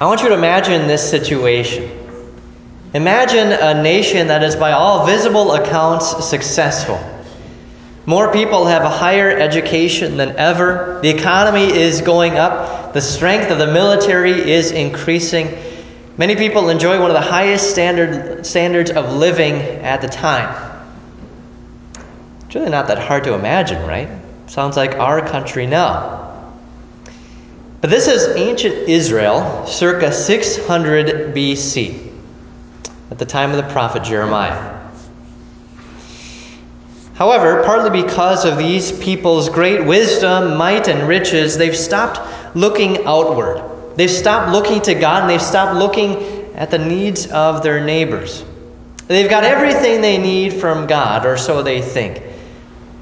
I want you to imagine this situation. Imagine a nation that is, by all visible accounts, successful. More people have a higher education than ever. The economy is going up. The strength of the military is increasing. Many people enjoy one of the highest standard, standards of living at the time. It's really not that hard to imagine, right? Sounds like our country now. But this is ancient Israel, circa 600 BC, at the time of the prophet Jeremiah. However, partly because of these people's great wisdom, might, and riches, they've stopped looking outward. They've stopped looking to God and they've stopped looking at the needs of their neighbors. They've got everything they need from God, or so they think.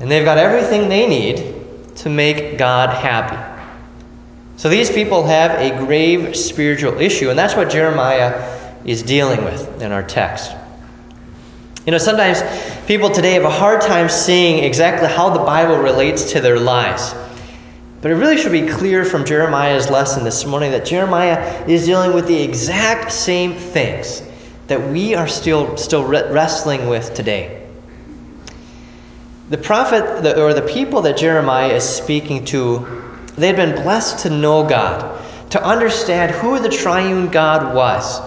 And they've got everything they need to make God happy. So these people have a grave spiritual issue, and that's what Jeremiah is dealing with in our text. You know, sometimes people today have a hard time seeing exactly how the Bible relates to their lives. But it really should be clear from Jeremiah's lesson this morning that Jeremiah is dealing with the exact same things that we are still, still wrestling with today. The prophet, or the people that Jeremiah is speaking to, they had been blessed to know God, to understand who the triune God was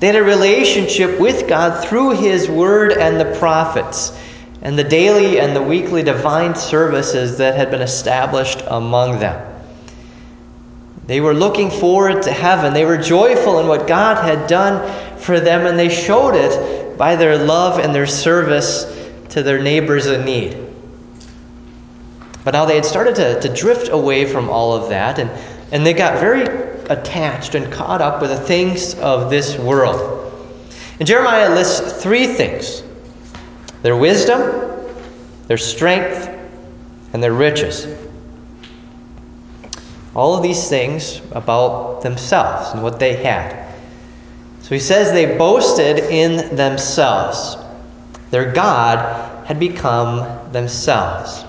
they had a relationship with God through His Word and the prophets, and the daily and the weekly divine services that had been established among them. They were looking forward to heaven. They were joyful in what God had done for them, and they showed it by their love and their service to their neighbors in need. But now they had started to, to drift away from all of that, and, and they got very attached and caught up with the things of this world. And Jeremiah lists three things their wisdom, their strength, and their riches. All of these things about themselves and what they had. So he says they boasted in themselves. Their God had become themselves.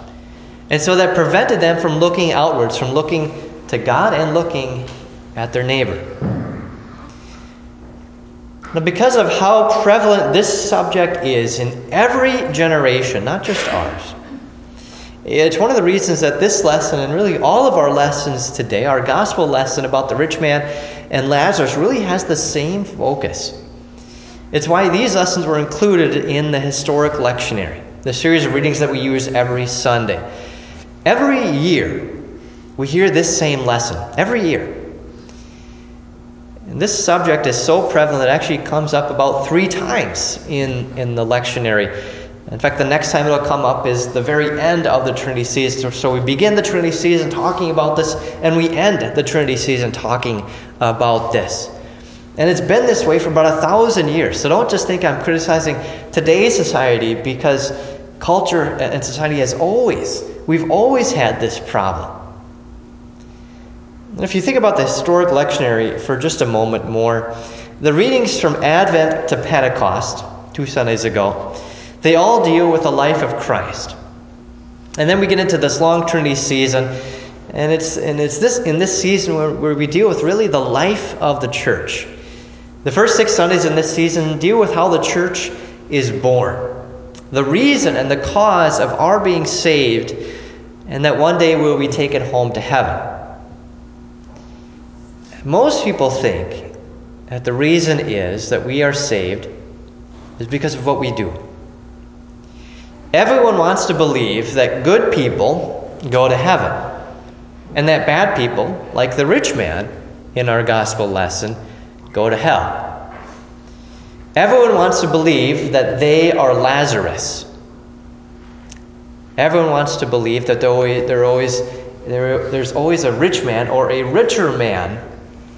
And so that prevented them from looking outwards, from looking to God and looking at their neighbor. Now, because of how prevalent this subject is in every generation, not just ours, it's one of the reasons that this lesson, and really all of our lessons today, our gospel lesson about the rich man and Lazarus, really has the same focus. It's why these lessons were included in the historic lectionary, the series of readings that we use every Sunday. Every year, we hear this same lesson. Every year. And this subject is so prevalent, it actually comes up about three times in, in the lectionary. In fact, the next time it'll come up is the very end of the Trinity season. So we begin the Trinity season talking about this, and we end the Trinity season talking about this. And it's been this way for about a thousand years. So don't just think I'm criticizing today's society because culture and society has always, we've always had this problem. If you think about the historic lectionary for just a moment more, the readings from Advent to Pentecost, two Sundays ago, they all deal with the life of Christ. And then we get into this long Trinity season, and it's, and it's this, in this season where, where we deal with really the life of the church. The first six Sundays in this season deal with how the church is born, the reason and the cause of our being saved, and that one day we'll be taken home to heaven. Most people think that the reason is that we are saved is because of what we do. Everyone wants to believe that good people go to heaven and that bad people, like the rich man in our gospel lesson, go to hell. Everyone wants to believe that they are Lazarus. Everyone wants to believe that there always, there's always a rich man or a richer man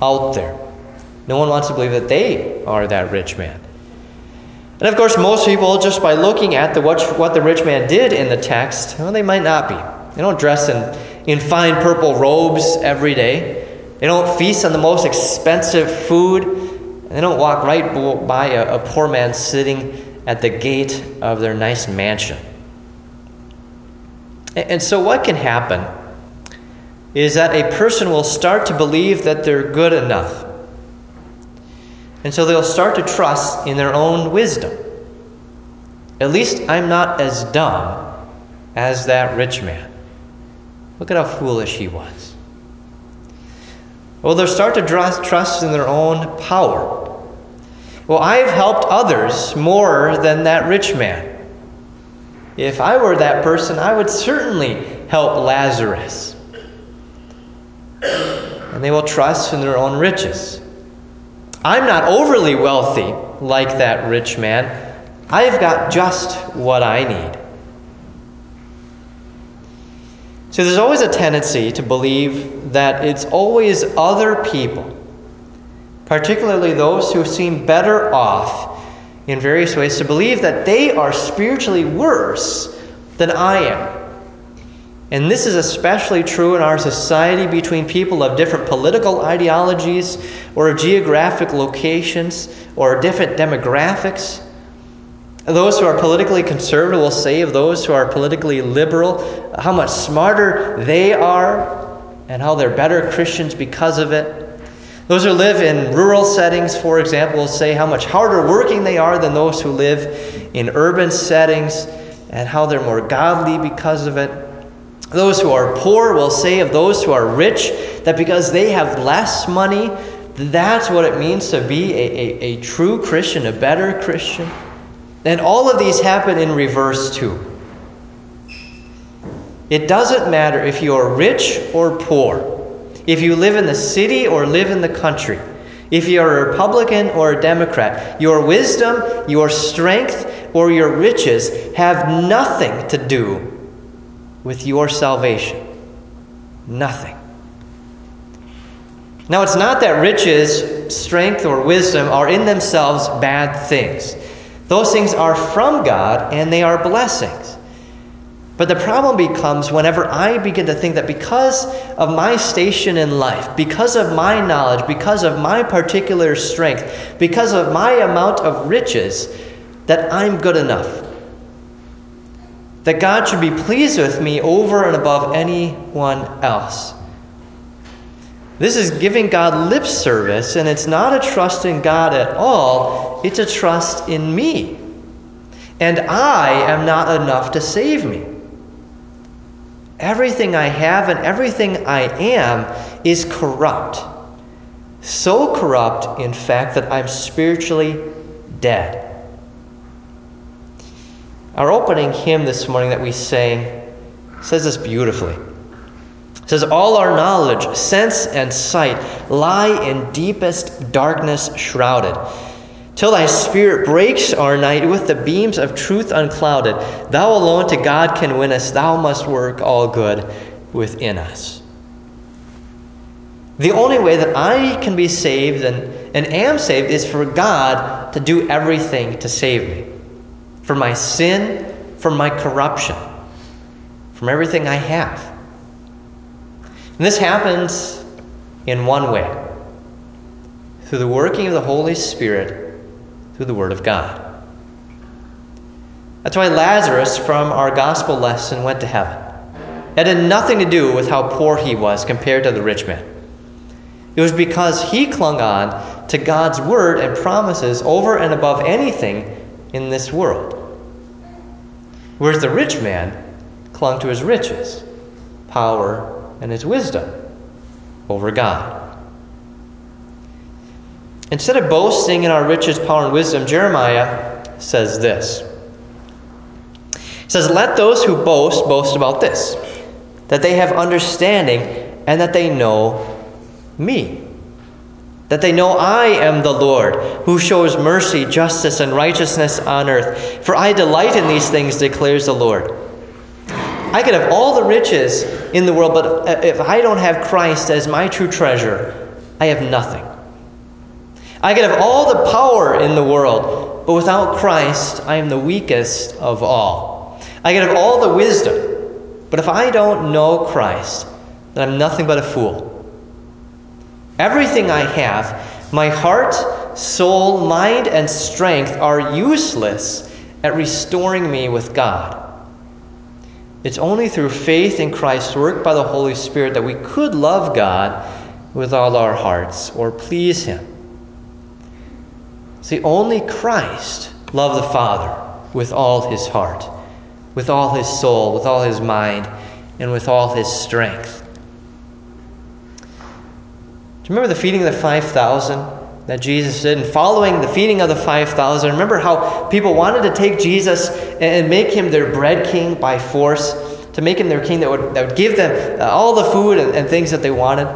out there. No one wants to believe that they are that rich man. And of course, most people, just by looking at the, what, what the rich man did in the text, well, they might not be. They don't dress in, in fine purple robes every day. They don't feast on the most expensive food. They don't walk right by a, a poor man sitting at the gate of their nice mansion. And, and so, what can happen is that a person will start to believe that they're good enough, And so they'll start to trust in their own wisdom. At least I'm not as dumb as that rich man. Look at how foolish he was. Well, they'll start to trust in their own power. Well, I've helped others more than that rich man. If I were that person, I would certainly help Lazarus. And they will trust in their own riches. I'm not overly wealthy like that rich man. I've got just what I need. So there's always a tendency to believe that it's always other people, particularly those who seem better off in various ways, to believe that they are spiritually worse than I am. And this is especially true in our society between people of different political ideologies or geographic locations or different demographics. Those who are politically conservative will say of those who are politically liberal how much smarter they are and how they're better Christians because of it. Those who live in rural settings, for example, will say how much harder working they are than those who live in urban settings and how they're more godly because of it. Those who are poor will say of those who are rich that because they have less money, that's what it means to be a, a, a true Christian, a better Christian. And all of these happen in reverse too. It doesn't matter if you're rich or poor if you live in the city or live in the country, if you're a Republican or a Democrat, your wisdom, your strength, or your riches have nothing to do with your salvation. Nothing. Now, it's not that riches, strength, or wisdom are in themselves bad things. Those things are from God and they are blessings. But the problem becomes whenever I begin to think that because of my station in life, because of my knowledge, because of my particular strength, because of my amount of riches, that I'm good enough. That God should be pleased with me over and above anyone else. This is giving God lip service, and it's not a trust in God at all, it's a trust in me. And I am not enough to save me. Everything I have and everything I am is corrupt. So corrupt, in fact, that I'm spiritually dead. Our opening hymn this morning that we sang says this beautifully. It says, All our knowledge, sense, and sight lie in deepest darkness shrouded till thy spirit breaks our night with the beams of truth unclouded. Thou alone to God can win us, thou must work all good within us. The only way that I can be saved and, and am saved is for God to do everything to save me. From my sin, from my corruption, from everything I have. And this happens in one way through the working of the Holy Spirit through the Word of God. That's why Lazarus from our gospel lesson went to heaven. It had nothing to do with how poor he was compared to the rich man. It was because he clung on to God's word and promises over and above anything in this world. Whereas the rich man clung to his riches, power, and his wisdom over God. Instead of boasting in our riches, power, and wisdom, Jeremiah says this. He says, Let those who boast boast about this, that they have understanding and that they know me. That they know I am the Lord, who shows mercy, justice, and righteousness on earth. For I delight in these things, declares the Lord. I could have all the riches in the world, but if I don't have Christ as my true treasure, I have nothing. I could have all the power in the world, but without Christ, I am the weakest of all. I could have all the wisdom, but if I don't know Christ, then I'm nothing but a fool. Everything I have, my heart, soul, mind, and strength, are useless at restoring me with God. It's only through faith in Christ's work by the Holy Spirit that we could love God with all our hearts or please Him. See, only Christ loved the Father with all his heart, with all his soul, with all his mind, and with all his strength. Do you remember the feeding of the 5,000 that Jesus did? And following the feeding of the 5,000, remember how people wanted to take Jesus and make him their bread king by force, to make him their king that would, that would give them uh, all the food and, and things that they wanted?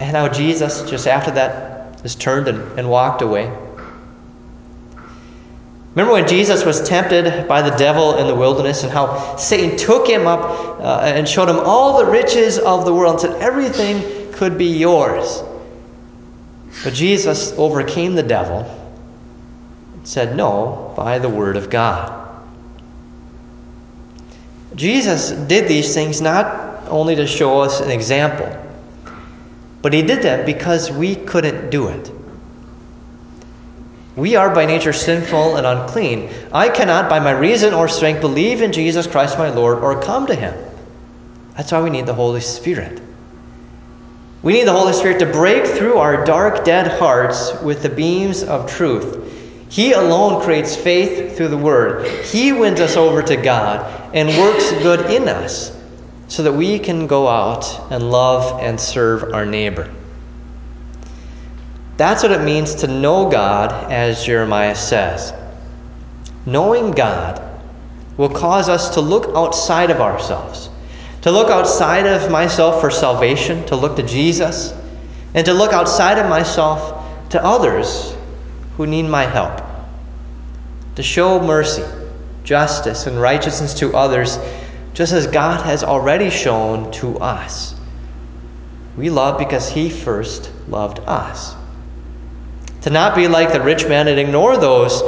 And how Jesus, just after that, just turned and, and walked away. Remember when Jesus was tempted by the devil in the wilderness and how Satan took him up uh, and showed him all the riches of the world and said, Everything could be yours. But Jesus overcame the devil and said, No, by the word of God. Jesus did these things not only to show us an example, but he did that because we couldn't do it. We are by nature sinful and unclean. I cannot, by my reason or strength, believe in Jesus Christ my Lord or come to him. That's why we need the Holy Spirit. We need the Holy Spirit to break through our dark, dead hearts with the beams of truth. He alone creates faith through the Word. He wins us over to God and works good in us so that we can go out and love and serve our neighbor. That's what it means to know God, as Jeremiah says. Knowing God will cause us to look outside of ourselves, to look outside of myself for salvation, to look to Jesus, and to look outside of myself to others who need my help, to show mercy, justice, and righteousness to others, just as God has already shown to us. We love because He first loved us. To not be like the rich man and ignore those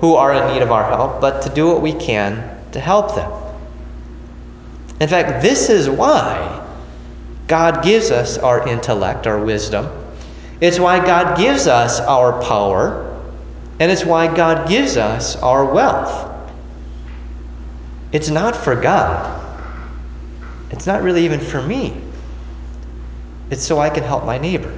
who are in need of our help, but to do what we can to help them. In fact, this is why God gives us our intellect, our wisdom. It's why God gives us our power, and it's why God gives us our wealth. It's not for God. It's not really even for me. It's so I can help my neighbor.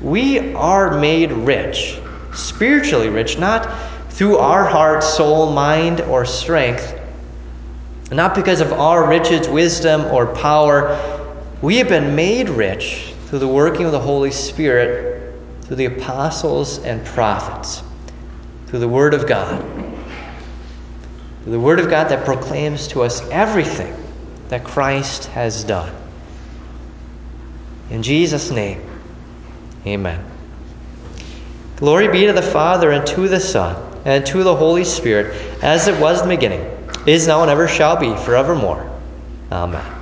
We are made rich, spiritually rich, not through our heart, soul, mind, or strength, not because of our riches, wisdom, or power. We have been made rich through the working of the Holy Spirit, through the apostles and prophets, through the Word of God. Through the Word of God that proclaims to us everything that Christ has done. In Jesus' name, Amen. Glory be to the Father, and to the Son, and to the Holy Spirit, as it was in the beginning, is now, and ever shall be, forevermore. Amen.